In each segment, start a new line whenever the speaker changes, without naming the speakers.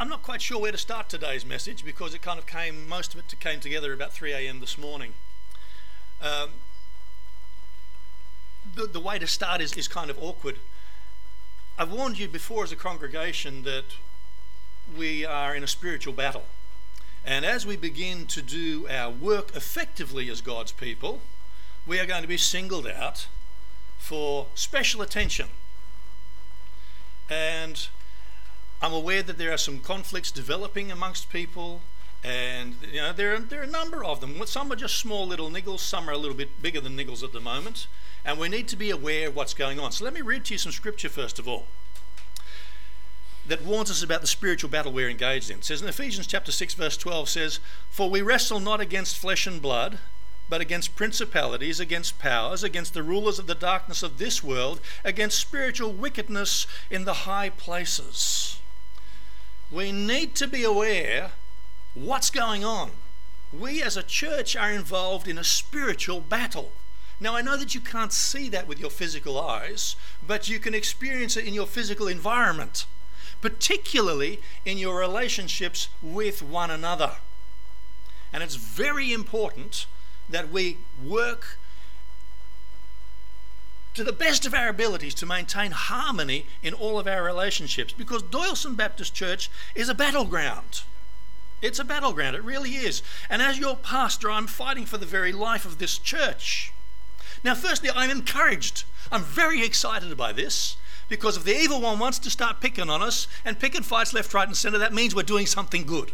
I'm not quite sure where to start today's message because it kind of came, most of it came together about 3 a.m. this morning. Um, the, the way to start is, is kind of awkward. I've warned you before as a congregation that we are in a spiritual battle. And as we begin to do our work effectively as God's people, we are going to be singled out for special attention. And I'm aware that there are some conflicts developing amongst people, and you know there are, there are a number of them. Some are just small little niggles, some are a little bit bigger than niggles at the moment, and we need to be aware of what's going on. So let me read to you some scripture first of all that warns us about the spiritual battle we're engaged in. It says in Ephesians chapter 6 verse 12 says, "For we wrestle not against flesh and blood, but against principalities, against powers, against the rulers of the darkness of this world, against spiritual wickedness in the high places." We need to be aware what's going on. We as a church are involved in a spiritual battle. Now, I know that you can't see that with your physical eyes, but you can experience it in your physical environment, particularly in your relationships with one another. And it's very important that we work to the best of our abilities to maintain harmony in all of our relationships because Doyalson Baptist Church is a battleground. It's a battleground, it really is. And as your pastor, I'm fighting for the very life of this church. Now, firstly, I'm encouraged. I'm very excited by this because if the evil one wants to start picking on us and picking fights left, right, and centre, that means we're doing something good.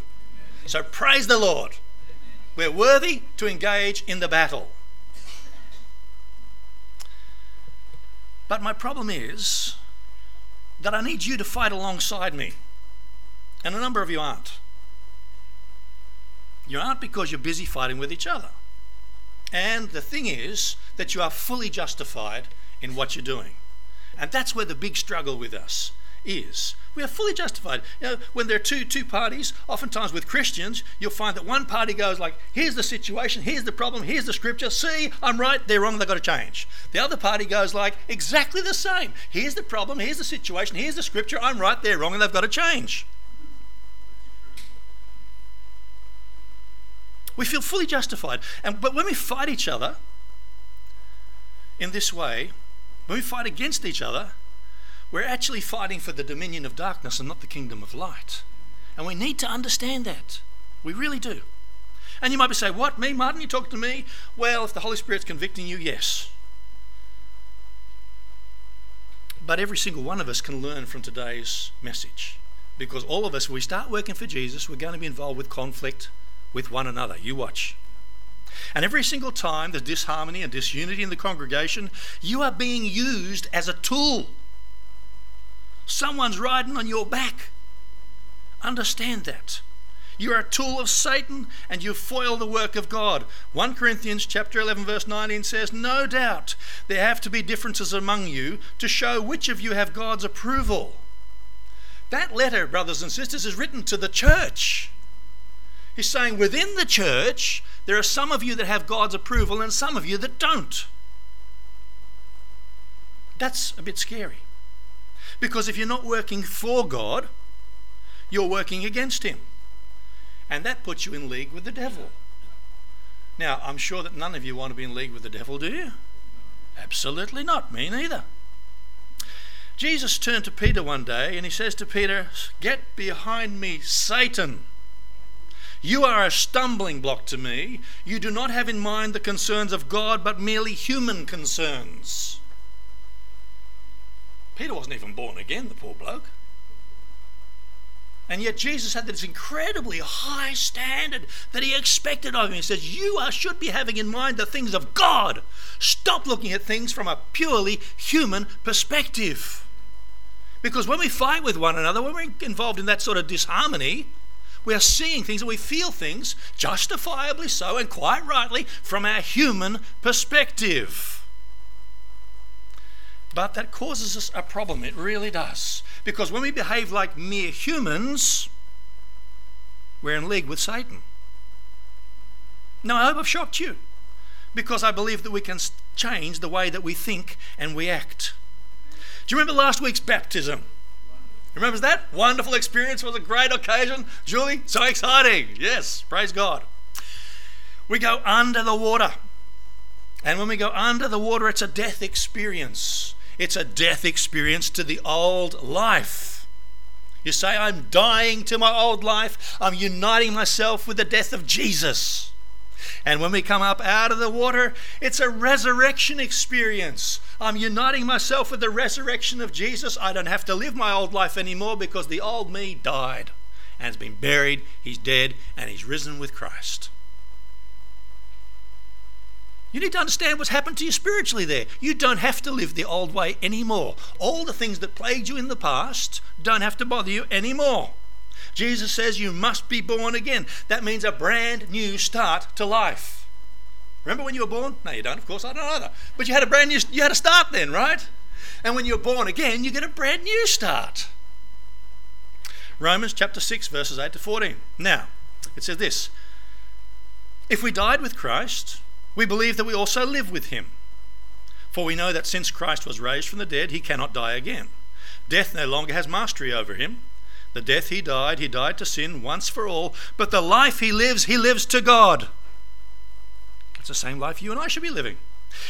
So praise the Lord. We're worthy to engage in the battle. But my problem is that I need you to fight alongside me. And a number of you aren't. You aren't because you're busy fighting with each other. And the thing is that you are fully justified in what you're doing. And that's where the big struggle with us is. We are fully justified. You know, when there are two two parties, oftentimes with Christians, you'll find that one party goes like, "Here's the situation, here's the problem, here's the scripture. See, I'm right, they're wrong, they've got to change." The other party goes like, "Exactly the same. Here's the problem, here's the situation, here's the scripture. I'm right, they're wrong, and they've got to change." We feel fully justified. And but when we fight each other in this way, when we fight against each other, we're actually fighting for the dominion of darkness and not the kingdom of light. And we need to understand that. We really do. And you might be saying, What, me, Martin? You talk to me? Well, if the Holy Spirit's convicting you, yes. But every single one of us can learn from today's message. Because all of us, when we start working for Jesus, we're going to be involved with conflict with one another. You watch. And every single time there's disharmony and disunity in the congregation, you are being used as a tool Someone's riding on your back. Understand that. You are a tool of Satan and you foil the work of God. 1 Corinthians chapter 11 verse 19 says, "No doubt there have to be differences among you to show which of you have God's approval." That letter, brothers and sisters, is written to the church. He's saying within the church, there are some of you that have God's approval and some of you that don't. That's a bit scary. Because if you're not working for God, you're working against Him. And that puts you in league with the devil. Now, I'm sure that none of you want to be in league with the devil, do you? Absolutely not. Me neither. Jesus turned to Peter one day and he says to Peter, Get behind me, Satan. You are a stumbling block to me. You do not have in mind the concerns of God, but merely human concerns. Peter wasn't even born again, the poor bloke. And yet Jesus had this incredibly high standard that he expected of him. He says, You are, should be having in mind the things of God. Stop looking at things from a purely human perspective. Because when we fight with one another, when we're involved in that sort of disharmony, we are seeing things and we feel things, justifiably so and quite rightly, from our human perspective. But that causes us a problem. It really does. Because when we behave like mere humans, we're in league with Satan. Now, I hope I've shocked you because I believe that we can change the way that we think and we act. Do you remember last week's baptism? Remembers that? Wonderful experience was a great occasion. Julie, so exciting. Yes, praise God. We go under the water. And when we go under the water, it's a death experience. It's a death experience to the old life. You say, I'm dying to my old life. I'm uniting myself with the death of Jesus. And when we come up out of the water, it's a resurrection experience. I'm uniting myself with the resurrection of Jesus. I don't have to live my old life anymore because the old me died and has been buried, he's dead, and he's risen with Christ. You need to understand what's happened to you spiritually there. You don't have to live the old way anymore. All the things that plagued you in the past don't have to bother you anymore. Jesus says you must be born again. That means a brand new start to life. Remember when you were born? No, you don't. Of course, I don't either. But you had a brand new. You had a start then, right? And when you're born again, you get a brand new start. Romans chapter 6, verses 8 to 14. Now, it says this If we died with Christ, we believe that we also live with him. For we know that since Christ was raised from the dead, he cannot die again. Death no longer has mastery over him. The death he died, he died to sin once for all, but the life he lives, he lives to God. It's the same life you and I should be living.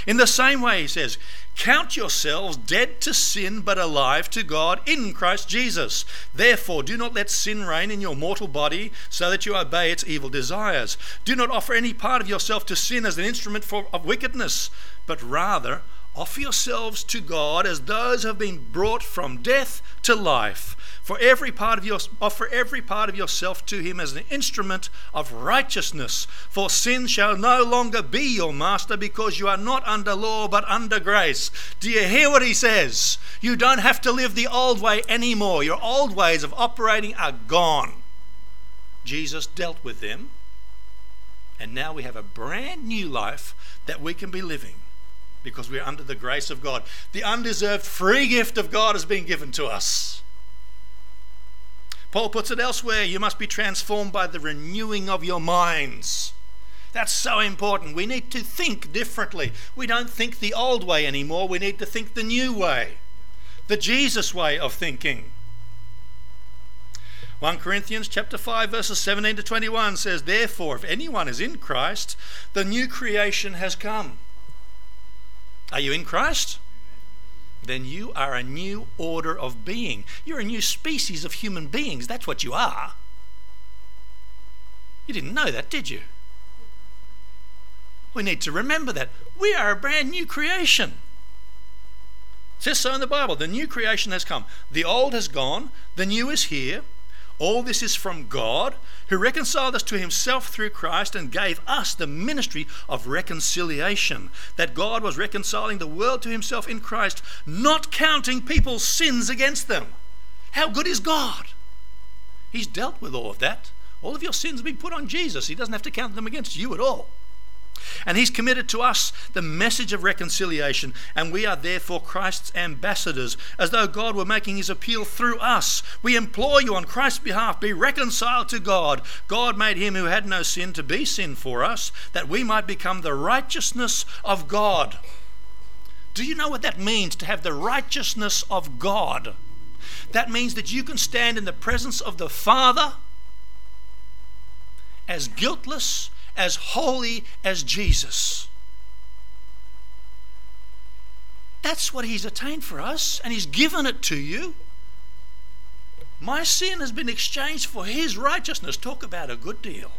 In the same way, he says, Count yourselves dead to sin, but alive to God in Christ Jesus. Therefore, do not let sin reign in your mortal body, so that you obey its evil desires. Do not offer any part of yourself to sin as an instrument for, of wickedness, but rather offer yourselves to God as those who have been brought from death to life. For every part of your offer every part of yourself to him as an instrument of righteousness. For sin shall no longer be your master because you are not under law but under grace. Do you hear what he says? You don't have to live the old way anymore. Your old ways of operating are gone. Jesus dealt with them. And now we have a brand new life that we can be living because we're under the grace of God. The undeserved free gift of God has been given to us. Paul puts it elsewhere you must be transformed by the renewing of your minds. That's so important. We need to think differently. We don't think the old way anymore. We need to think the new way, the Jesus way of thinking. 1 Corinthians chapter 5 verses 17 to 21 says therefore if anyone is in Christ the new creation has come. Are you in Christ? then you are a new order of being. You're a new species of human beings. That's what you are. You didn't know that, did you? We need to remember that. We are a brand new creation. It says so in the Bible. The new creation has come. The old has gone, the new is here. All this is from God, who reconciled us to himself through Christ and gave us the ministry of reconciliation. That God was reconciling the world to himself in Christ, not counting people's sins against them. How good is God? He's dealt with all of that. All of your sins have been put on Jesus. He doesn't have to count them against you at all. And He's committed to us the message of reconciliation, and we are therefore Christ's ambassadors, as though God were making His appeal through us. We implore you on Christ's behalf, be reconciled to God. God made Him who had no sin to be sin for us, that we might become the righteousness of God. Do you know what that means to have the righteousness of God? That means that you can stand in the presence of the Father as guiltless as holy as Jesus. That's what He's attained for us, and He's given it to you. My sin has been exchanged for His righteousness. Talk about a good deal.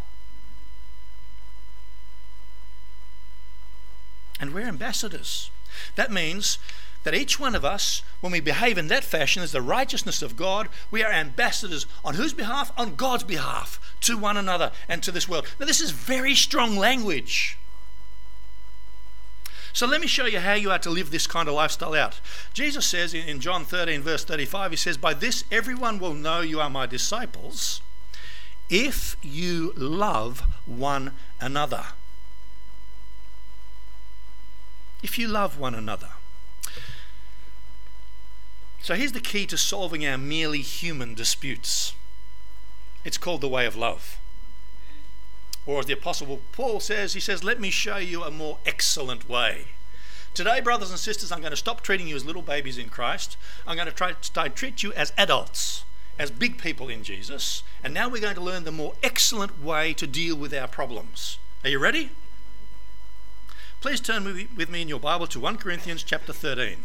And we're ambassadors. That means that each one of us, when we behave in that fashion as the righteousness of God, we are ambassadors on whose behalf? On God's behalf to one another and to this world. Now, this is very strong language. So let me show you how you are to live this kind of lifestyle out. Jesus says in John 13, verse 35, He says, By this everyone will know you are my disciples if you love one another. If you love one another. So here's the key to solving our merely human disputes it's called the way of love. Or as the Apostle Paul says, he says, Let me show you a more excellent way. Today, brothers and sisters, I'm going to stop treating you as little babies in Christ. I'm going to try to treat you as adults, as big people in Jesus. And now we're going to learn the more excellent way to deal with our problems. Are you ready? Please turn with me in your Bible to 1 Corinthians chapter 13.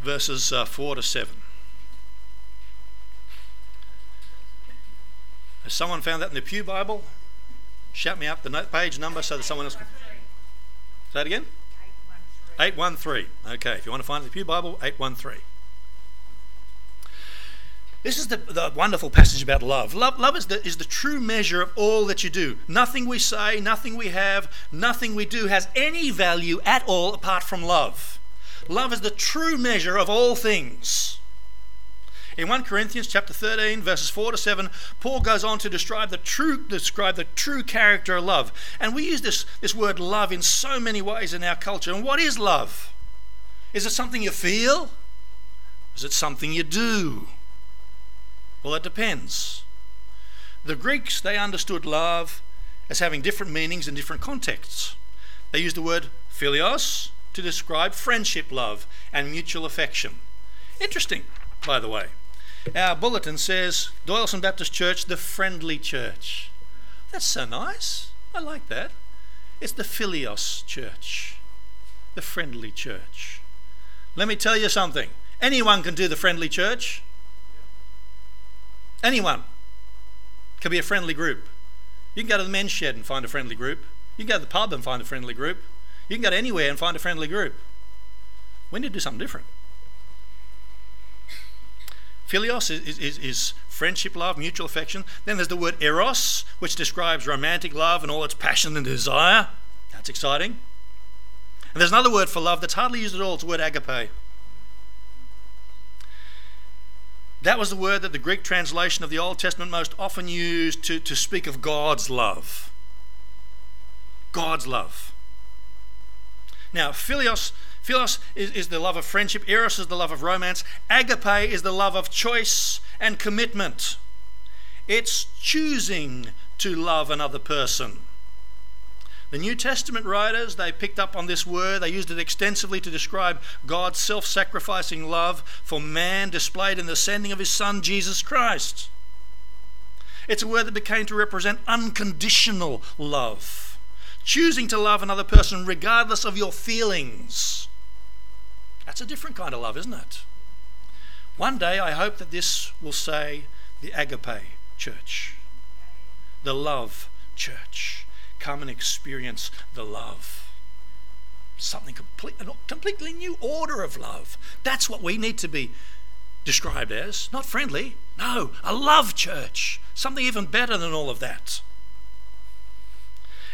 Verses uh, 4 to 7. Has someone found that in the Pew Bible? Shout me up the page number so that someone else can. Say it again? 813. Okay, if you want to find it in the Pew Bible, 813. This is the, the wonderful passage about love. Love, love is, the, is the true measure of all that you do. Nothing we say, nothing we have, nothing we do has any value at all apart from love. Love is the true measure of all things. In 1 Corinthians chapter 13, verses 4 to 7, Paul goes on to describe the true describe the true character of love. And we use this, this word love in so many ways in our culture. And what is love? Is it something you feel? Is it something you do? Well, it depends. The Greeks, they understood love as having different meanings in different contexts. They used the word philios to describe friendship love and mutual affection. Interesting, by the way. Our bulletin says Doyalson Baptist Church, the friendly church. That's so nice. I like that. It's the Philios church, the friendly church. Let me tell you something. Anyone can do the friendly church. Anyone can be a friendly group. You can go to the men's shed and find a friendly group. You can go to the pub and find a friendly group. You can go to anywhere and find a friendly group. We need to do something different. Philios is, is, is, friendship love, mutual affection. Then there's the word eros, which describes romantic love and all its passion and desire. That's exciting. And there's another word for love that's hardly used at all. It's the word agape. That was the word that the Greek translation of the Old Testament most often used to, to speak of God's love. God's love. Now, philios Philos is, is the love of friendship, Eros is the love of romance, Agape is the love of choice and commitment. It's choosing to love another person. The New Testament writers, they picked up on this word, they used it extensively to describe God's self sacrificing love for man displayed in the sending of his Son, Jesus Christ. It's a word that became to represent unconditional love, choosing to love another person regardless of your feelings. That's a different kind of love, isn't it? One day I hope that this will say the agape church, the love church. Come and experience the love. Something complete, a completely new order of love. That's what we need to be described as. Not friendly, no, a love church. Something even better than all of that.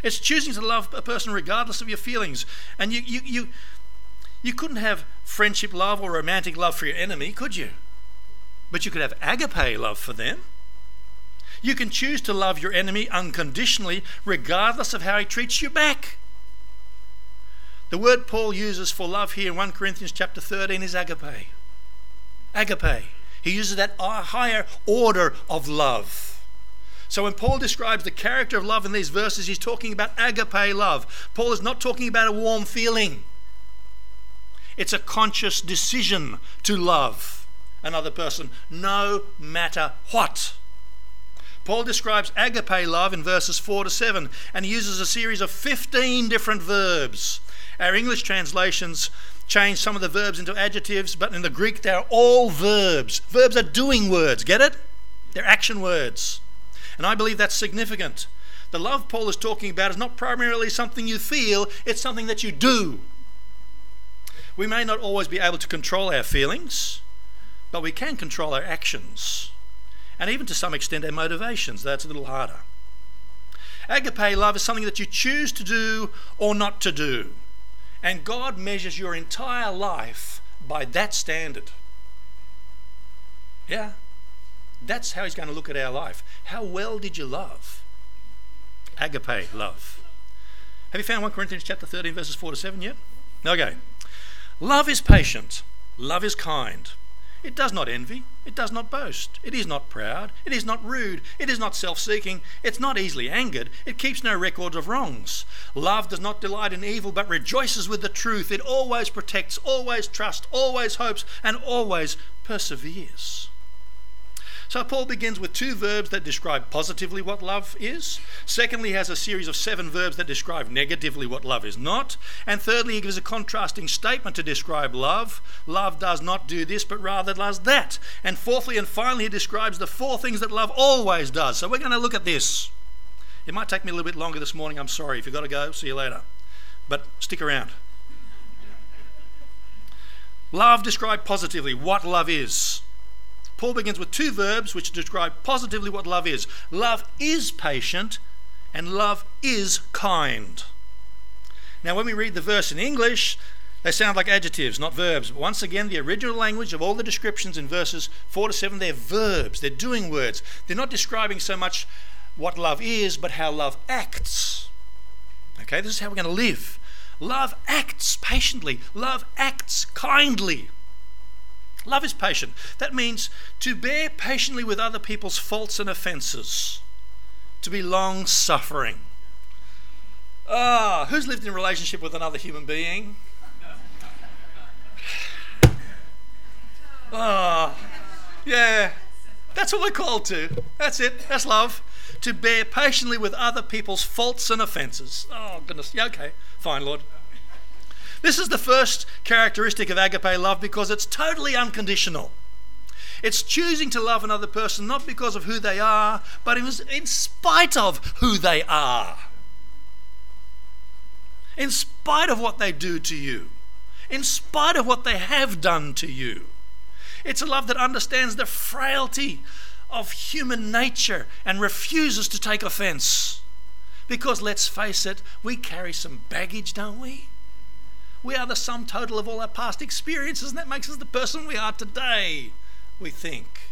It's choosing to love a person regardless of your feelings. And you, you, you, you couldn't have friendship love or romantic love for your enemy, could you? But you could have agape love for them. You can choose to love your enemy unconditionally, regardless of how he treats you back. The word Paul uses for love here in 1 Corinthians chapter 13 is agape. Agape. He uses that uh, higher order of love. So when Paul describes the character of love in these verses, he's talking about agape love. Paul is not talking about a warm feeling. It's a conscious decision to love another person no matter what. Paul describes agape love in verses 4 to 7 and he uses a series of 15 different verbs. Our English translations change some of the verbs into adjectives, but in the Greek they're all verbs. Verbs are doing words, get it? They're action words. And I believe that's significant. The love Paul is talking about is not primarily something you feel, it's something that you do. We may not always be able to control our feelings, but we can control our actions and even to some extent our motivations. That's a little harder. Agape love is something that you choose to do or not to do. And God measures your entire life by that standard. Yeah. That's how He's going to look at our life. How well did you love? Agape love. Have you found 1 Corinthians chapter 13, verses 4 to 7 yet? Okay. Love is patient. Love is kind. It does not envy. It does not boast. It is not proud. It is not rude. It is not self seeking. It's not easily angered. It keeps no records of wrongs. Love does not delight in evil, but rejoices with the truth. It always protects, always trusts, always hopes, and always perseveres. So Paul begins with two verbs that describe positively what love is. Secondly, he has a series of seven verbs that describe negatively what love is not. And thirdly, he gives a contrasting statement to describe love. Love does not do this, but rather does that. And fourthly and finally, he describes the four things that love always does. So we're going to look at this. It might take me a little bit longer this morning. I'm sorry. If you've got to go, see you later. But stick around. Love described positively what love is. Paul begins with two verbs which describe positively what love is. Love is patient and love is kind. Now, when we read the verse in English, they sound like adjectives, not verbs. But once again, the original language of all the descriptions in verses 4 to 7, they're verbs, they're doing words. They're not describing so much what love is, but how love acts. Okay, this is how we're going to live. Love acts patiently, love acts kindly. Love is patient. That means to bear patiently with other people's faults and offences, to be long suffering. Ah, oh, who's lived in a relationship with another human being? Ah, oh, yeah, that's what we're called to. That's it. That's love. To bear patiently with other people's faults and offences. Oh, goodness. Yeah, okay. Fine, Lord. This is the first characteristic of agape love because it's totally unconditional. It's choosing to love another person not because of who they are, but in spite of who they are. In spite of what they do to you. In spite of what they have done to you. It's a love that understands the frailty of human nature and refuses to take offense. Because let's face it, we carry some baggage, don't we? We are the sum total of all our past experiences, and that makes us the person we are today, we think.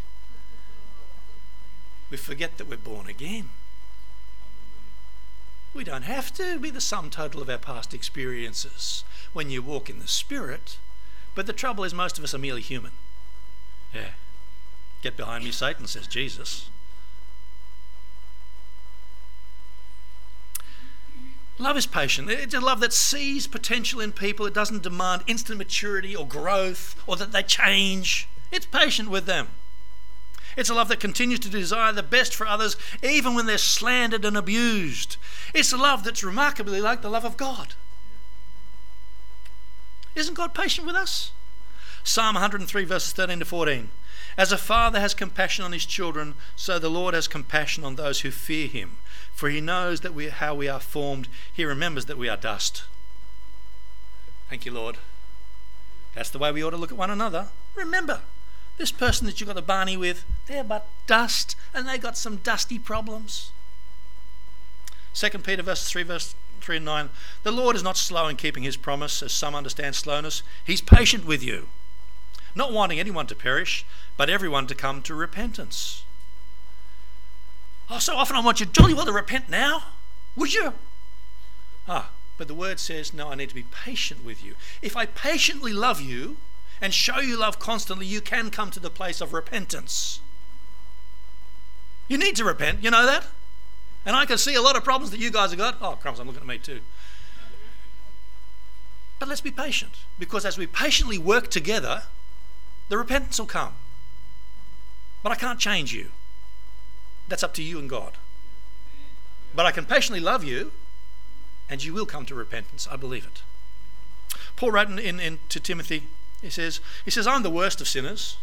We forget that we're born again. We don't have to be the sum total of our past experiences when you walk in the Spirit. But the trouble is, most of us are merely human. Yeah. Get behind me, Satan, says Jesus. Love is patient. It's a love that sees potential in people. It doesn't demand instant maturity or growth or that they change. It's patient with them. It's a love that continues to desire the best for others even when they're slandered and abused. It's a love that's remarkably like the love of God. Isn't God patient with us? Psalm 103, verses 13 to 14. As a father has compassion on his children, so the Lord has compassion on those who fear him. For he knows that we, how we are formed. He remembers that we are dust. Thank you, Lord. That's the way we ought to look at one another. Remember, this person that you got a Barney with, they're but dust and they got some dusty problems. 2 Peter verse 3 verse 3 and 9. The Lord is not slow in keeping his promise, as some understand slowness. He's patient with you, not wanting anyone to perish, but everyone to come to repentance. Oh, so often I want you jolly well to repent now. Would you? Ah, but the word says, no, I need to be patient with you. If I patiently love you and show you love constantly, you can come to the place of repentance. You need to repent, you know that? And I can see a lot of problems that you guys have got. Oh, crumbs, I'm looking at me too. But let's be patient because as we patiently work together, the repentance will come. But I can't change you. That's up to you and God. But I can patiently love you, and you will come to repentance. I believe it. Paul wrote in, in, in, to Timothy, he says, he says, I'm the worst of sinners.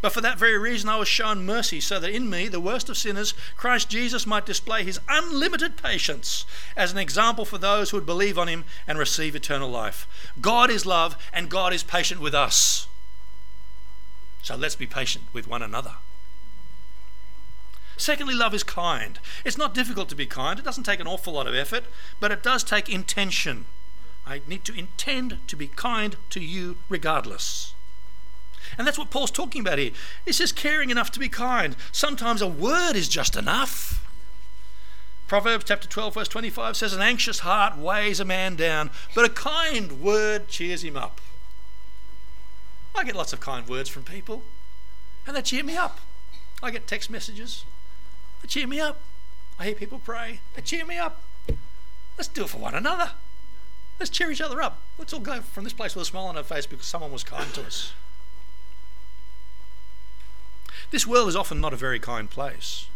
But for that very reason I was shown mercy, so that in me, the worst of sinners, Christ Jesus might display his unlimited patience as an example for those who would believe on him and receive eternal life. God is love, and God is patient with us. So let's be patient with one another. Secondly, love is kind. It's not difficult to be kind, it doesn't take an awful lot of effort, but it does take intention. I need to intend to be kind to you regardless. And that's what Paul's talking about here. He says caring enough to be kind. Sometimes a word is just enough. Proverbs chapter 12, verse 25 says, An anxious heart weighs a man down, but a kind word cheers him up. I get lots of kind words from people, and they cheer me up. I get text messages, they cheer me up. I hear people pray, they cheer me up. Let's do it for one another. Let's cheer each other up. Let's all go from this place with a smile on our face because someone was kind to us. This world is often not a very kind place.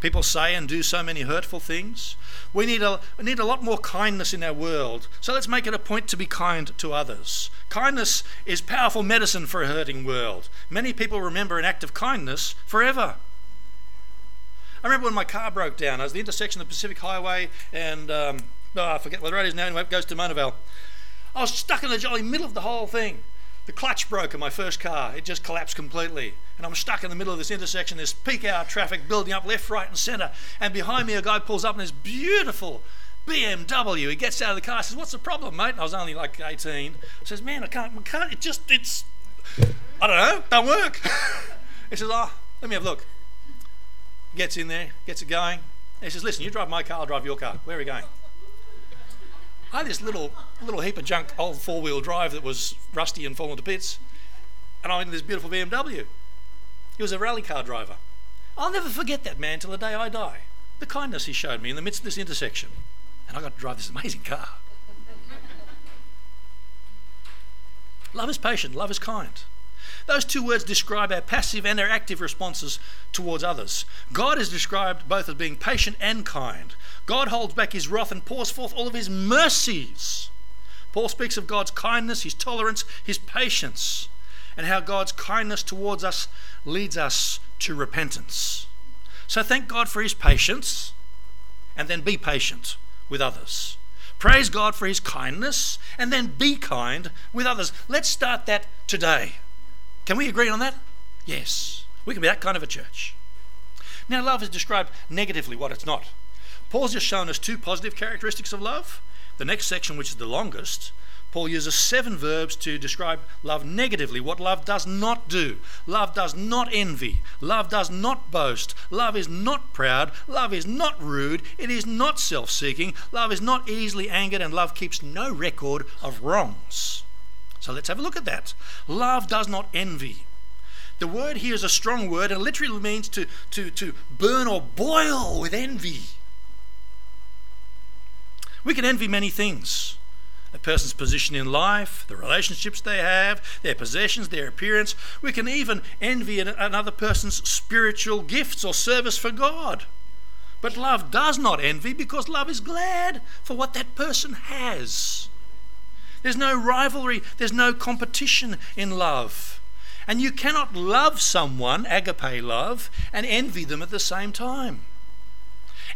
People say and do so many hurtful things. We need a, we need a lot more kindness in our world. So let's make it a point to be kind to others. Kindness is powerful medicine for a hurting world. Many people remember an act of kindness forever. I remember when my car broke down. I was at the intersection of the Pacific Highway and um, oh, I forget what the road is now. Anyway, it goes to Mona Vale. I was stuck in the jolly middle of the whole thing. The clutch broke in my first car. It just collapsed completely. And I'm stuck in the middle of this intersection. There's peak hour traffic building up left, right, and centre. And behind me, a guy pulls up in this beautiful BMW. He gets out of the car. says, "What's the problem, mate?" And I was only like 18. says, "Man, I can't. I can't. It just. It's. I don't know. Don't work." he says, "Oh, let me have a look." Gets in there, gets it going. He says, "Listen, you drive my car. I'll drive your car. Where are we going?" I had this little little heap of junk old four wheel drive that was rusty and fallen to bits, and I'm in this beautiful BMW. He was a rally car driver. I'll never forget that man till the day I die. The kindness he showed me in the midst of this intersection, and I got to drive this amazing car. love is patient, love is kind. Those two words describe our passive and our active responses towards others. God is described both as being patient and kind. God holds back his wrath and pours forth all of his mercies. Paul speaks of God's kindness, his tolerance, his patience, and how God's kindness towards us leads us to repentance. So thank God for his patience and then be patient with others. Praise God for his kindness and then be kind with others. Let's start that today. Can we agree on that? Yes. We can be that kind of a church. Now, love is described negatively what it's not. Paul's just shown us two positive characteristics of love. The next section, which is the longest, Paul uses seven verbs to describe love negatively, what love does not do. Love does not envy. Love does not boast. Love is not proud. Love is not rude. It is not self seeking. Love is not easily angered, and love keeps no record of wrongs. So let's have a look at that. Love does not envy. The word here is a strong word and literally means to, to, to burn or boil with envy. We can envy many things a person's position in life, the relationships they have, their possessions, their appearance. We can even envy another person's spiritual gifts or service for God. But love does not envy because love is glad for what that person has. There's no rivalry, there's no competition in love. And you cannot love someone, agape love, and envy them at the same time.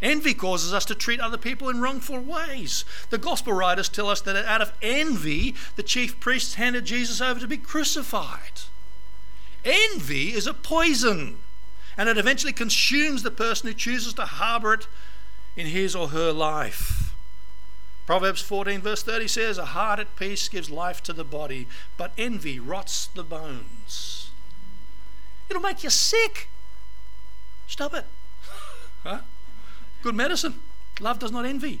Envy causes us to treat other people in wrongful ways. The gospel writers tell us that out of envy, the chief priests handed Jesus over to be crucified. Envy is a poison, and it eventually consumes the person who chooses to harbour it in his or her life. Proverbs 14, verse 30 says, A heart at peace gives life to the body, but envy rots the bones. It'll make you sick. Stop it. huh? Good medicine. Love does not envy.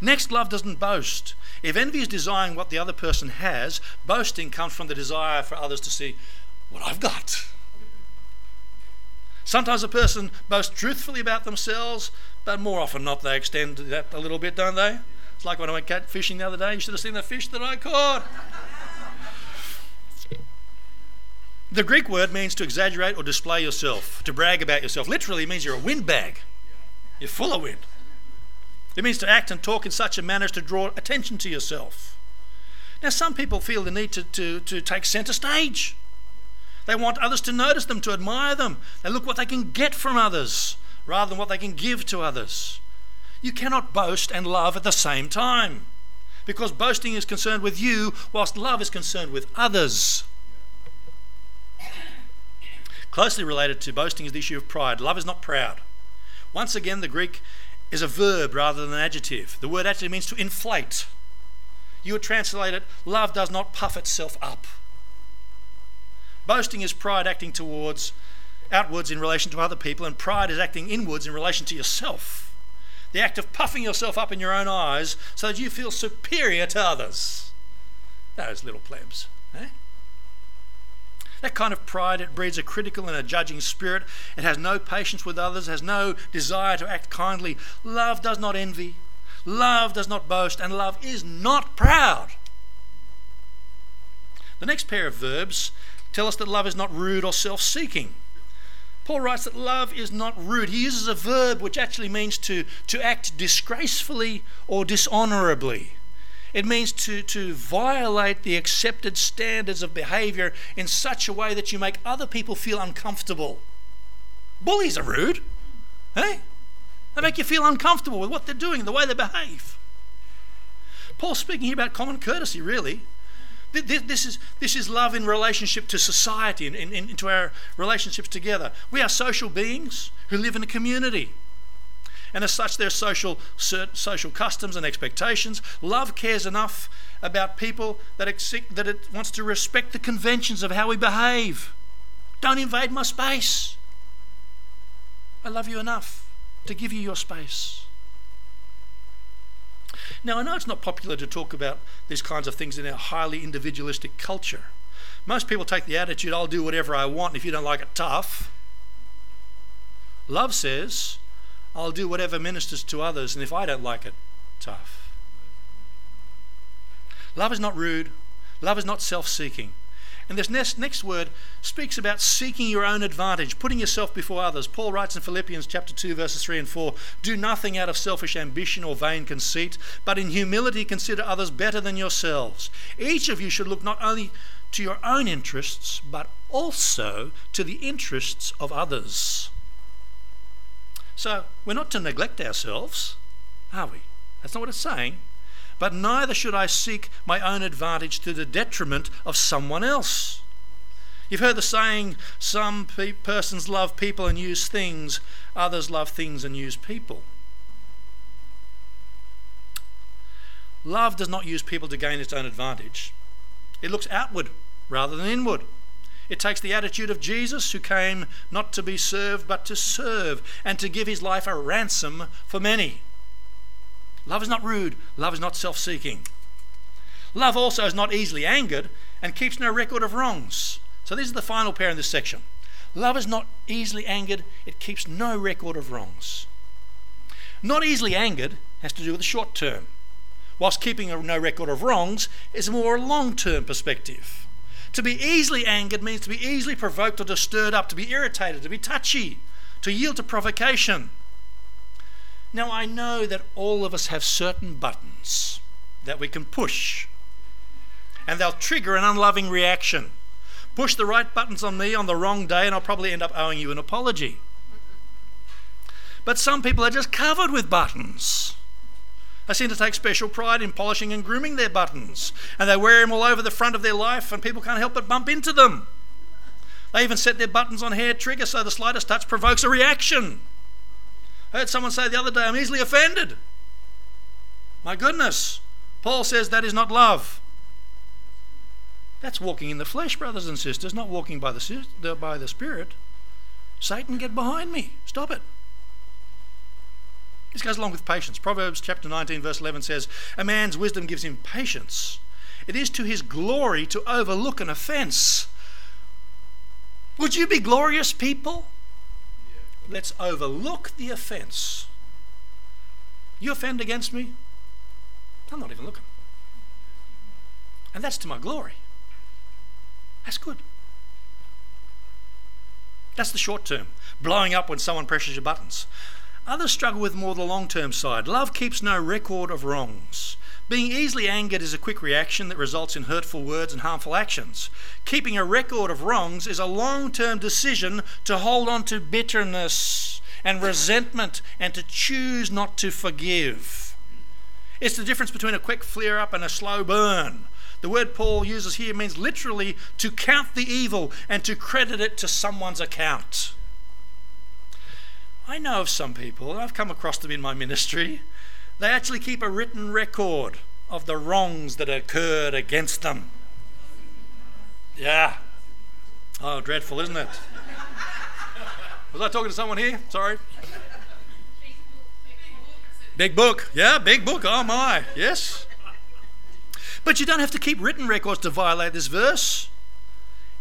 Next, love doesn't boast. If envy is desiring what the other person has, boasting comes from the desire for others to see what I've got. Sometimes a person boasts truthfully about themselves, but more often not they extend that a little bit, don't they? It's like when I went cat fishing the other day. You should have seen the fish that I caught. the Greek word means to exaggerate or display yourself, to brag about yourself. Literally, it means you're a windbag. You're full of wind. It means to act and talk in such a manner as to draw attention to yourself. Now, some people feel the need to, to, to take centre stage. They want others to notice them, to admire them. They look what they can get from others rather than what they can give to others. You cannot boast and love at the same time because boasting is concerned with you whilst love is concerned with others. Closely related to boasting is the issue of pride. Love is not proud. Once again, the Greek is a verb rather than an adjective. The word actually means to inflate. You would translate it love does not puff itself up. Boasting is pride acting towards outwards in relation to other people, and pride is acting inwards in relation to yourself the act of puffing yourself up in your own eyes so that you feel superior to others. Those little plebs. Eh? That kind of pride, it breeds a critical and a judging spirit. It has no patience with others, has no desire to act kindly. Love does not envy. Love does not boast, and love is not proud. The next pair of verbs tell us that love is not rude or self seeking. Paul writes that love is not rude. He uses a verb which actually means to, to act disgracefully or dishonorably. It means to, to violate the accepted standards of behavior in such a way that you make other people feel uncomfortable. Bullies are rude. Hey? They make you feel uncomfortable with what they're doing, the way they behave. Paul's speaking here about common courtesy, really. This is, this is love in relationship to society and, into our relationships together. We are social beings who live in a community. And as such, there are social, social customs and expectations. Love cares enough about people that that it wants to respect the conventions of how we behave. Don't invade my space. I love you enough to give you your space. Now, I know it's not popular to talk about these kinds of things in our highly individualistic culture. Most people take the attitude, I'll do whatever I want, and if you don't like it, tough. Love says, I'll do whatever ministers to others, and if I don't like it, tough. Love is not rude, love is not self seeking. And this next, next word speaks about seeking your own advantage, putting yourself before others. Paul writes in Philippians chapter 2, verses 3 and 4 Do nothing out of selfish ambition or vain conceit, but in humility consider others better than yourselves. Each of you should look not only to your own interests, but also to the interests of others. So we're not to neglect ourselves, are we? That's not what it's saying. But neither should I seek my own advantage to the detriment of someone else. You've heard the saying, some pe- persons love people and use things, others love things and use people. Love does not use people to gain its own advantage. It looks outward rather than inward. It takes the attitude of Jesus, who came not to be served, but to serve, and to give his life a ransom for many. Love is not rude, love is not self seeking. Love also is not easily angered and keeps no record of wrongs. So, this is the final pair in this section. Love is not easily angered, it keeps no record of wrongs. Not easily angered has to do with the short term, whilst keeping no record of wrongs is more a long term perspective. To be easily angered means to be easily provoked or to stirred up, to be irritated, to be touchy, to yield to provocation. Now, I know that all of us have certain buttons that we can push, and they'll trigger an unloving reaction. Push the right buttons on me on the wrong day, and I'll probably end up owing you an apology. But some people are just covered with buttons. They seem to take special pride in polishing and grooming their buttons, and they wear them all over the front of their life, and people can't help but bump into them. They even set their buttons on hair trigger so the slightest touch provokes a reaction. Heard someone say the other day, I'm easily offended. My goodness. Paul says that is not love. That's walking in the flesh, brothers and sisters, not walking by the, by the Spirit. Satan, get behind me. Stop it. This goes along with patience. Proverbs chapter 19, verse 11 says, A man's wisdom gives him patience. It is to his glory to overlook an offense. Would you be glorious people? Let's overlook the offense. You offend against me? I'm not even looking. And that's to my glory. That's good. That's the short term, blowing up when someone presses your buttons. Others struggle with more the long term side. Love keeps no record of wrongs. Being easily angered is a quick reaction that results in hurtful words and harmful actions. Keeping a record of wrongs is a long term decision to hold on to bitterness and resentment and to choose not to forgive. It's the difference between a quick flare up and a slow burn. The word Paul uses here means literally to count the evil and to credit it to someone's account. I know of some people, and I've come across them in my ministry, they actually keep a written record of the wrongs that occurred against them. Yeah. Oh, dreadful, isn't it? Was I talking to someone here? Sorry. Big book. Yeah, big book. Oh, my. Yes. But you don't have to keep written records to violate this verse.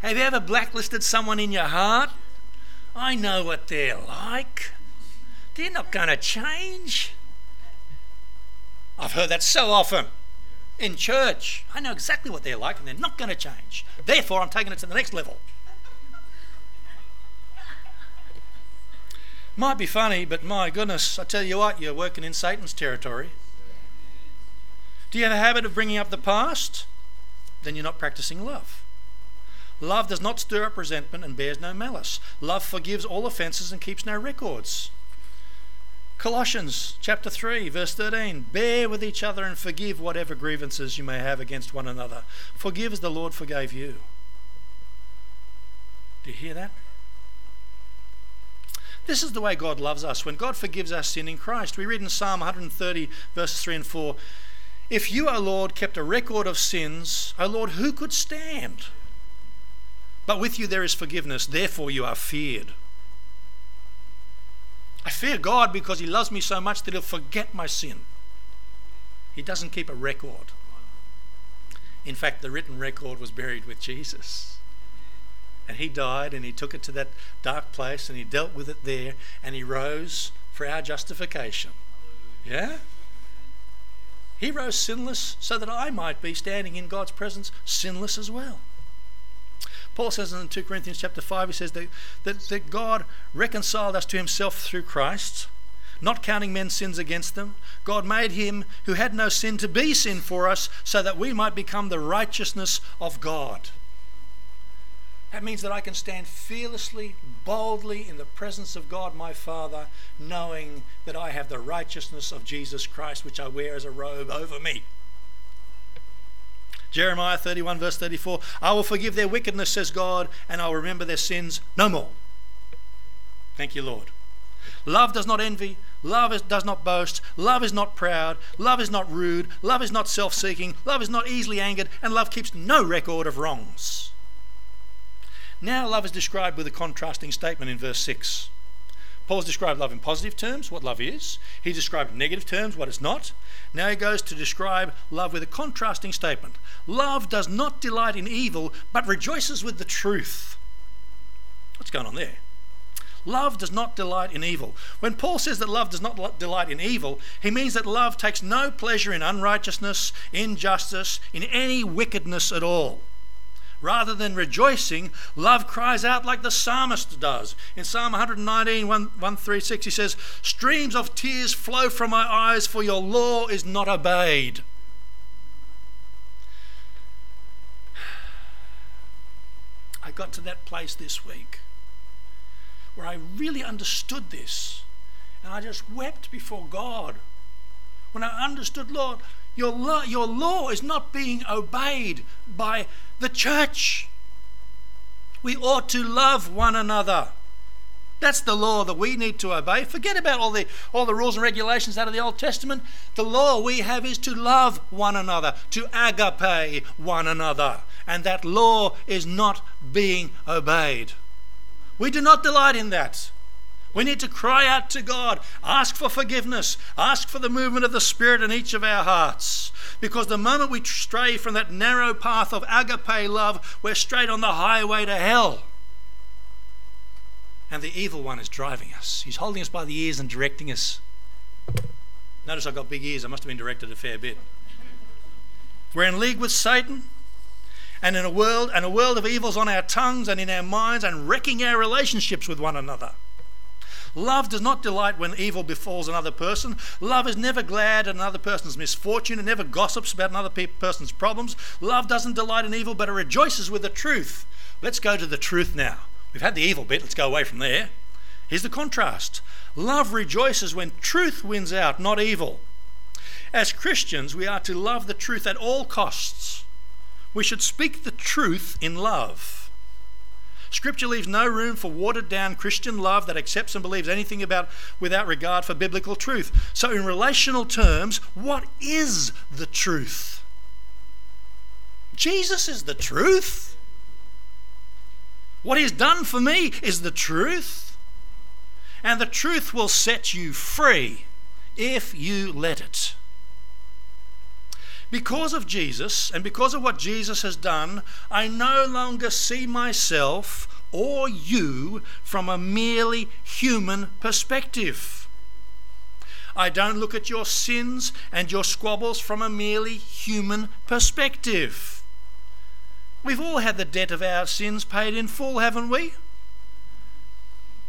Have you ever blacklisted someone in your heart? I know what they're like. They're not going to change. I've heard that so often in church. I know exactly what they're like and they're not going to change. Therefore, I'm taking it to the next level. Might be funny, but my goodness, I tell you what, you're working in Satan's territory. Do you have a habit of bringing up the past? Then you're not practicing love. Love does not stir up resentment and bears no malice. Love forgives all offences and keeps no records. Colossians chapter 3 verse 13 bear with each other and forgive whatever grievances you may have against one another. Forgive as the Lord forgave you. Do you hear that? This is the way God loves us. When God forgives our sin in Christ we read in Psalm 130 verses 3 and 4 if you O Lord kept a record of sins O Lord who could stand? But with you there is forgiveness. Therefore you are feared I fear God because He loves me so much that He'll forget my sin. He doesn't keep a record. In fact, the written record was buried with Jesus. And He died and He took it to that dark place and He dealt with it there and He rose for our justification. Yeah? He rose sinless so that I might be standing in God's presence sinless as well. Paul says in 2 Corinthians chapter 5, he says that, that, that God reconciled us to himself through Christ, not counting men's sins against them. God made him who had no sin to be sin for us so that we might become the righteousness of God. That means that I can stand fearlessly, boldly in the presence of God my Father, knowing that I have the righteousness of Jesus Christ, which I wear as a robe over me. Jeremiah 31, verse 34 I will forgive their wickedness, says God, and I'll remember their sins no more. Thank you, Lord. Love does not envy. Love is, does not boast. Love is not proud. Love is not rude. Love is not self seeking. Love is not easily angered. And love keeps no record of wrongs. Now, love is described with a contrasting statement in verse 6. Paul's described love in positive terms, what love is. He described negative terms, what it's not. Now he goes to describe love with a contrasting statement. Love does not delight in evil, but rejoices with the truth. What's going on there? Love does not delight in evil. When Paul says that love does not delight in evil, he means that love takes no pleasure in unrighteousness, injustice, in any wickedness at all. Rather than rejoicing, love cries out like the psalmist does. In Psalm 119, 1, 136, he says, Streams of tears flow from my eyes, for your law is not obeyed. I got to that place this week where I really understood this. And I just wept before God. When I understood, Lord, your law, your law is not being obeyed by the church. We ought to love one another. That's the law that we need to obey. Forget about all the, all the rules and regulations out of the Old Testament. The law we have is to love one another, to agape one another. And that law is not being obeyed. We do not delight in that. We need to cry out to God, ask for forgiveness, ask for the movement of the Spirit in each of our hearts. Because the moment we stray from that narrow path of agape love, we're straight on the highway to hell. And the evil one is driving us. He's holding us by the ears and directing us. Notice I've got big ears, I must have been directed a fair bit. We're in league with Satan and in a world and a world of evils on our tongues and in our minds and wrecking our relationships with one another. Love does not delight when evil befalls another person. Love is never glad at another person's misfortune and never gossips about another pe- person's problems. Love doesn't delight in evil, but it rejoices with the truth. Let's go to the truth now. We've had the evil bit, let's go away from there. Here's the contrast love rejoices when truth wins out, not evil. As Christians, we are to love the truth at all costs. We should speak the truth in love. Scripture leaves no room for watered down Christian love that accepts and believes anything about without regard for biblical truth. So, in relational terms, what is the truth? Jesus is the truth. What he's done for me is the truth. And the truth will set you free if you let it. Because of Jesus and because of what Jesus has done, I no longer see myself or you from a merely human perspective. I don't look at your sins and your squabbles from a merely human perspective. We've all had the debt of our sins paid in full, haven't we?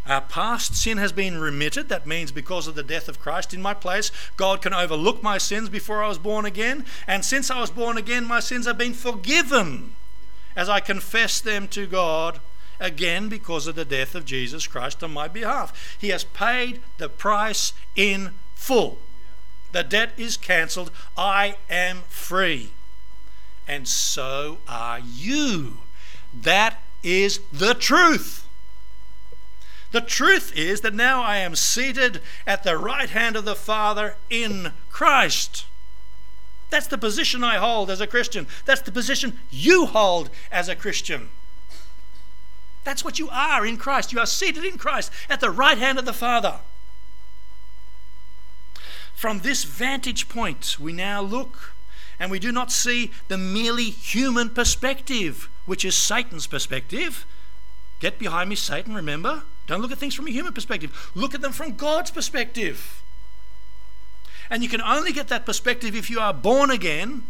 Our past sin has been remitted. That means because of the death of Christ in my place, God can overlook my sins before I was born again. And since I was born again, my sins have been forgiven as I confess them to God again because of the death of Jesus Christ on my behalf. He has paid the price in full. The debt is cancelled. I am free. And so are you. That is the truth. The truth is that now I am seated at the right hand of the Father in Christ. That's the position I hold as a Christian. That's the position you hold as a Christian. That's what you are in Christ. You are seated in Christ at the right hand of the Father. From this vantage point, we now look and we do not see the merely human perspective, which is Satan's perspective. Get behind me, Satan, remember? Don't look at things from a human perspective. Look at them from God's perspective. And you can only get that perspective if you are born again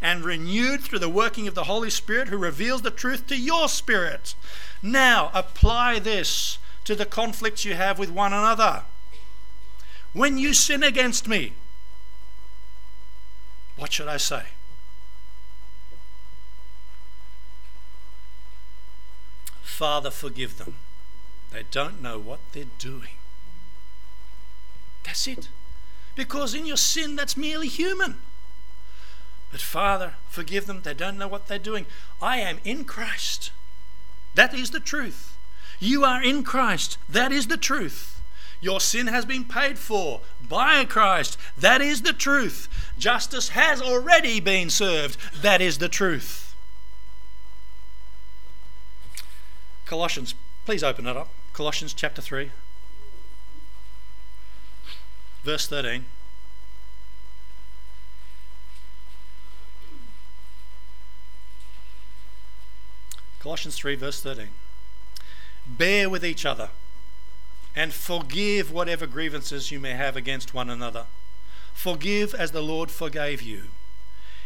and renewed through the working of the Holy Spirit who reveals the truth to your spirit. Now, apply this to the conflicts you have with one another. When you sin against me, what should I say? Father, forgive them they don't know what they're doing. That's it. Because in your sin, that's merely human. But Father, forgive them. They don't know what they're doing. I am in Christ. That is the truth. You are in Christ. That is the truth. Your sin has been paid for by Christ. That is the truth. Justice has already been served. That is the truth. Colossians, please open it up. Colossians chapter 3, verse 13. Colossians 3, verse 13. Bear with each other and forgive whatever grievances you may have against one another. Forgive as the Lord forgave you.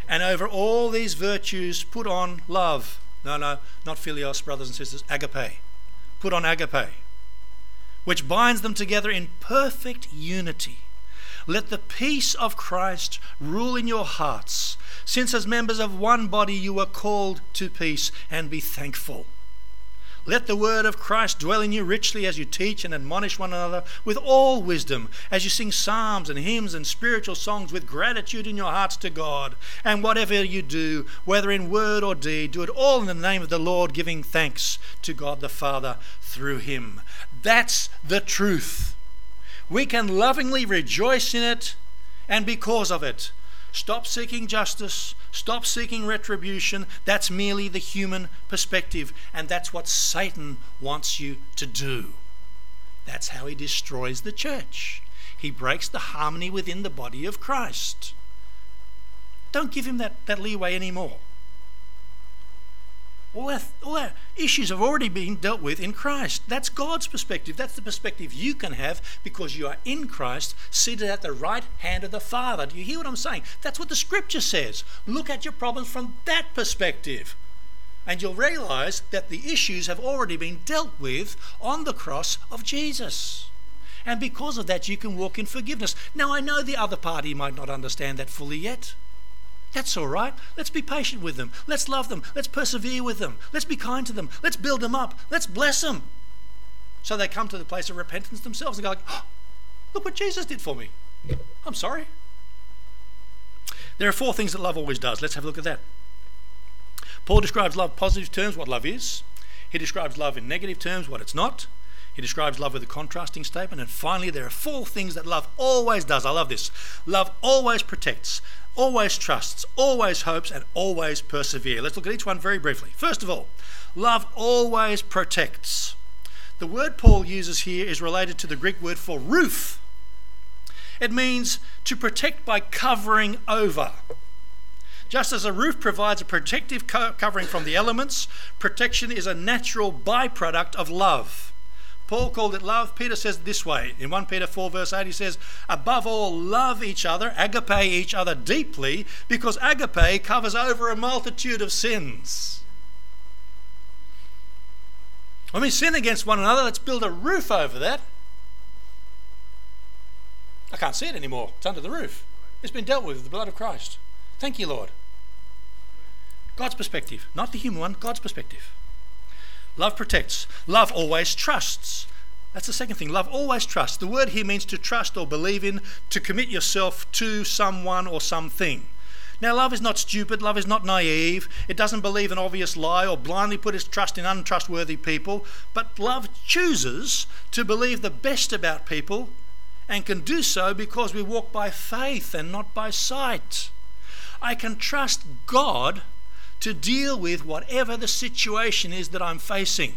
And over all these virtues, put on love. No, no, not philios, brothers and sisters, agape put on agape, which binds them together in perfect unity. Let the peace of Christ rule in your hearts, since as members of one body you are called to peace, and be thankful. Let the word of Christ dwell in you richly as you teach and admonish one another with all wisdom, as you sing psalms and hymns and spiritual songs with gratitude in your hearts to God. And whatever you do, whether in word or deed, do it all in the name of the Lord, giving thanks to God the Father through him. That's the truth. We can lovingly rejoice in it and because of it. Stop seeking justice. Stop seeking retribution. That's merely the human perspective. And that's what Satan wants you to do. That's how he destroys the church. He breaks the harmony within the body of Christ. Don't give him that, that leeway anymore. All our, all our issues have already been dealt with in Christ. That's God's perspective. That's the perspective you can have because you are in Christ, seated at the right hand of the Father. Do you hear what I'm saying? That's what the scripture says. Look at your problems from that perspective. And you'll realize that the issues have already been dealt with on the cross of Jesus. And because of that, you can walk in forgiveness. Now, I know the other party might not understand that fully yet. That's all right. Let's be patient with them. Let's love them. Let's persevere with them. Let's be kind to them. Let's build them up. Let's bless them. So they come to the place of repentance themselves and go, like, oh, look what Jesus did for me. I'm sorry. There are four things that love always does. Let's have a look at that. Paul describes love in positive terms, what love is. He describes love in negative terms, what it's not. He describes love with a contrasting statement. And finally, there are four things that love always does. I love this. Love always protects always trusts, always hopes, and always persevere. Let's look at each one very briefly. First of all, love always protects. The word Paul uses here is related to the Greek word for roof. It means to protect by covering over. Just as a roof provides a protective co- covering from the elements, protection is a natural byproduct of love. Paul called it love. Peter says it this way. In 1 Peter 4, verse 8, he says, Above all, love each other, agape each other deeply, because agape covers over a multitude of sins. When we sin against one another, let's build a roof over that. I can't see it anymore. It's under the roof. It's been dealt with with the blood of Christ. Thank you, Lord. God's perspective, not the human one, God's perspective. Love protects. Love always trusts. That's the second thing. Love always trusts. The word here means to trust or believe in, to commit yourself to someone or something. Now, love is not stupid, love is not naive, it doesn't believe an obvious lie or blindly put its trust in untrustworthy people, but love chooses to believe the best about people and can do so because we walk by faith and not by sight. I can trust God to deal with whatever the situation is that I'm facing.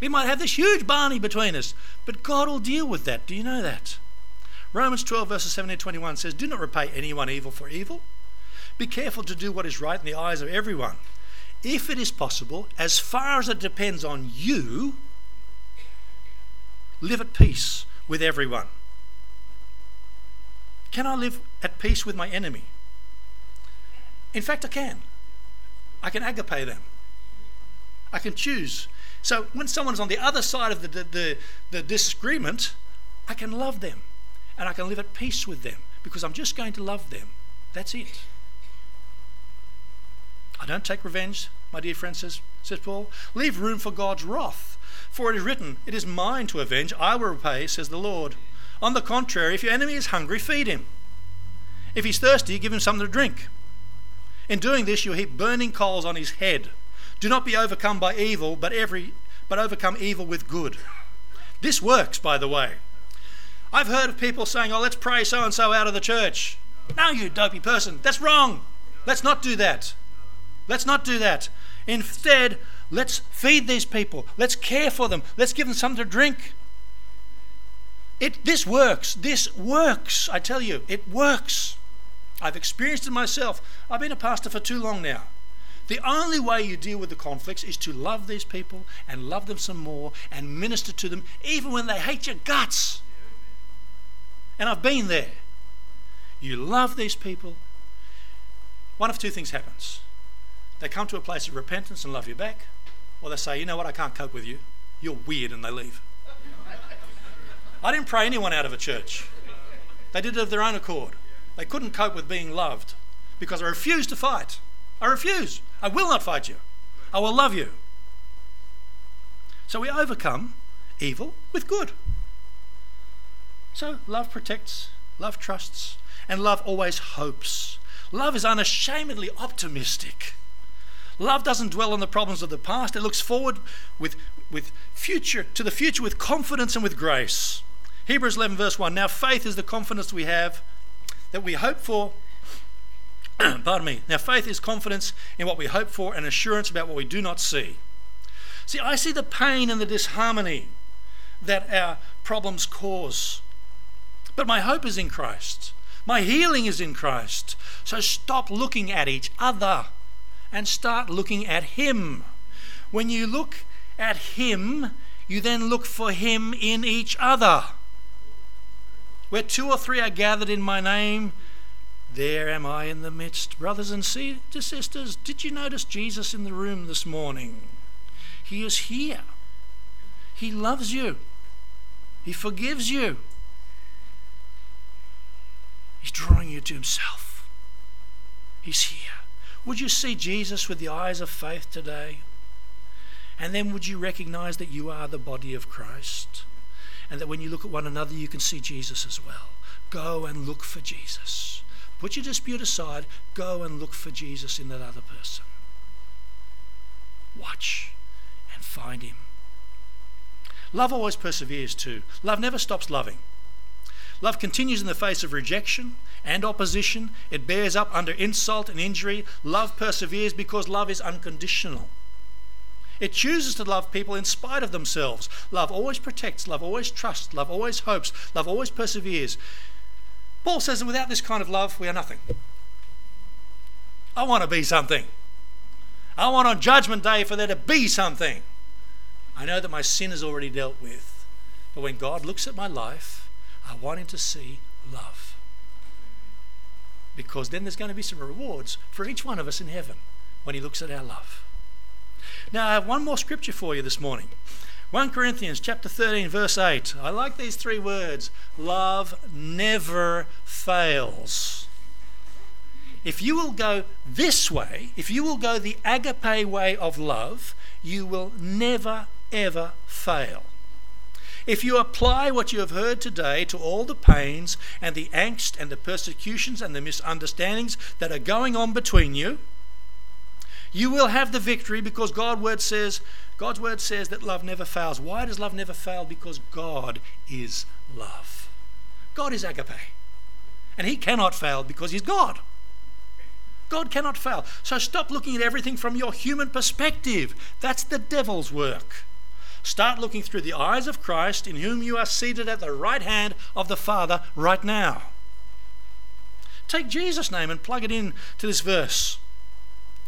We might have this huge Barney between us, but God will deal with that. Do you know that? Romans 12, verses 17 21 says, Do not repay anyone evil for evil. Be careful to do what is right in the eyes of everyone. If it is possible, as far as it depends on you, live at peace with everyone. Can I live at peace with my enemy? In fact, I can. I can agape them. I can choose. So when someone's on the other side of the, the, the, the disagreement, I can love them and I can live at peace with them because I'm just going to love them. That's it. I don't take revenge, my dear friend, says, says Paul. Leave room for God's wrath. For it is written, It is mine to avenge, I will repay, says the Lord. On the contrary, if your enemy is hungry, feed him. If he's thirsty, give him something to drink. In doing this, you'll heap burning coals on his head. Do not be overcome by evil, but every but overcome evil with good. This works, by the way. I've heard of people saying, "Oh, let's pray so and so out of the church." No, you dopey person, that's wrong. Let's not do that. Let's not do that. Instead, let's feed these people. Let's care for them. Let's give them something to drink. It, this works. This works. I tell you, it works. I've experienced it myself. I've been a pastor for too long now. The only way you deal with the conflicts is to love these people and love them some more and minister to them even when they hate your guts. And I've been there. You love these people. One of two things happens. They come to a place of repentance and love you back, or they say, you know what, I can't cope with you. You're weird, and they leave. I didn't pray anyone out of a church. They did it of their own accord. They couldn't cope with being loved because I refuse to fight. I refuse. I will not fight you. I will love you. So we overcome evil with good. So love protects, love trusts, and love always hopes. Love is unashamedly optimistic. Love doesn't dwell on the problems of the past. It looks forward with, with future to the future with confidence and with grace. Hebrews 11 verse 1. Now faith is the confidence we have that we hope for. pardon me. Now, faith is confidence in what we hope for and assurance about what we do not see. See, I see the pain and the disharmony that our problems cause. But my hope is in Christ. My healing is in Christ. So stop looking at each other and start looking at Him. When you look at Him, you then look for Him in each other. Where two or three are gathered in my name, there am I in the midst. Brothers and sisters, did you notice Jesus in the room this morning? He is here. He loves you. He forgives you. He's drawing you to Himself. He's here. Would you see Jesus with the eyes of faith today? And then would you recognize that you are the body of Christ? And that when you look at one another, you can see Jesus as well. Go and look for Jesus. Put your dispute aside, go and look for Jesus in that other person. Watch and find him. Love always perseveres too. Love never stops loving. Love continues in the face of rejection and opposition. It bears up under insult and injury. Love perseveres because love is unconditional. It chooses to love people in spite of themselves. Love always protects, love always trusts, love always hopes, love always perseveres. Paul says that without this kind of love, we are nothing. I want to be something. I want on Judgment Day for there to be something. I know that my sin is already dealt with. But when God looks at my life, I want Him to see love. Because then there's going to be some rewards for each one of us in heaven when He looks at our love. Now, I have one more scripture for you this morning. 1 Corinthians chapter 13 verse 8. I like these three words. Love never fails. If you will go this way, if you will go the agape way of love, you will never ever fail. If you apply what you have heard today to all the pains and the angst and the persecutions and the misunderstandings that are going on between you, you will have the victory because God's word says God's word says that love never fails. Why does love never fail? Because God is love. God is agape. And he cannot fail because he's God. God cannot fail. So stop looking at everything from your human perspective. That's the devil's work. Start looking through the eyes of Christ, in whom you are seated at the right hand of the Father right now. Take Jesus' name and plug it in to this verse.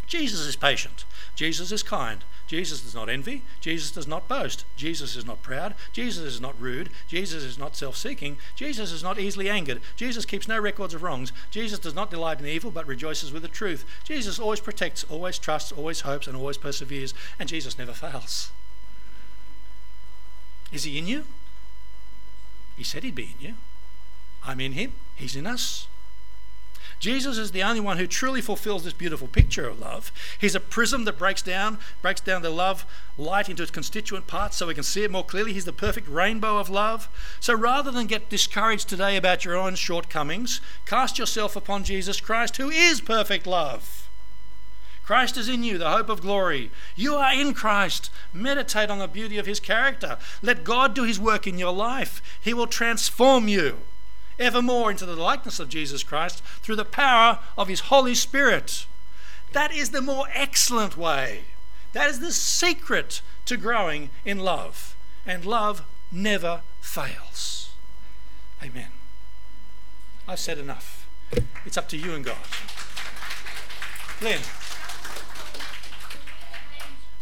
Jesus is patient. Jesus is kind. Jesus does not envy. Jesus does not boast. Jesus is not proud. Jesus is not rude. Jesus is not self seeking. Jesus is not easily angered. Jesus keeps no records of wrongs. Jesus does not delight in evil but rejoices with the truth. Jesus always protects, always trusts, always hopes, and always perseveres. And Jesus never fails. Is he in you? He said he'd be in you. I'm in him. He's in us. Jesus is the only one who truly fulfills this beautiful picture of love. He's a prism that breaks down, breaks down the love light into its constituent parts so we can see it more clearly. He's the perfect rainbow of love. So rather than get discouraged today about your own shortcomings, cast yourself upon Jesus Christ, who is perfect love. Christ is in you, the hope of glory. You are in Christ. Meditate on the beauty of his character. Let God do his work in your life. He will transform you evermore into the likeness of Jesus Christ through the power of His Holy Spirit. That is the more excellent way. That is the secret to growing in love. And love never fails. Amen. I've said enough. It's up to you and God. Lynn.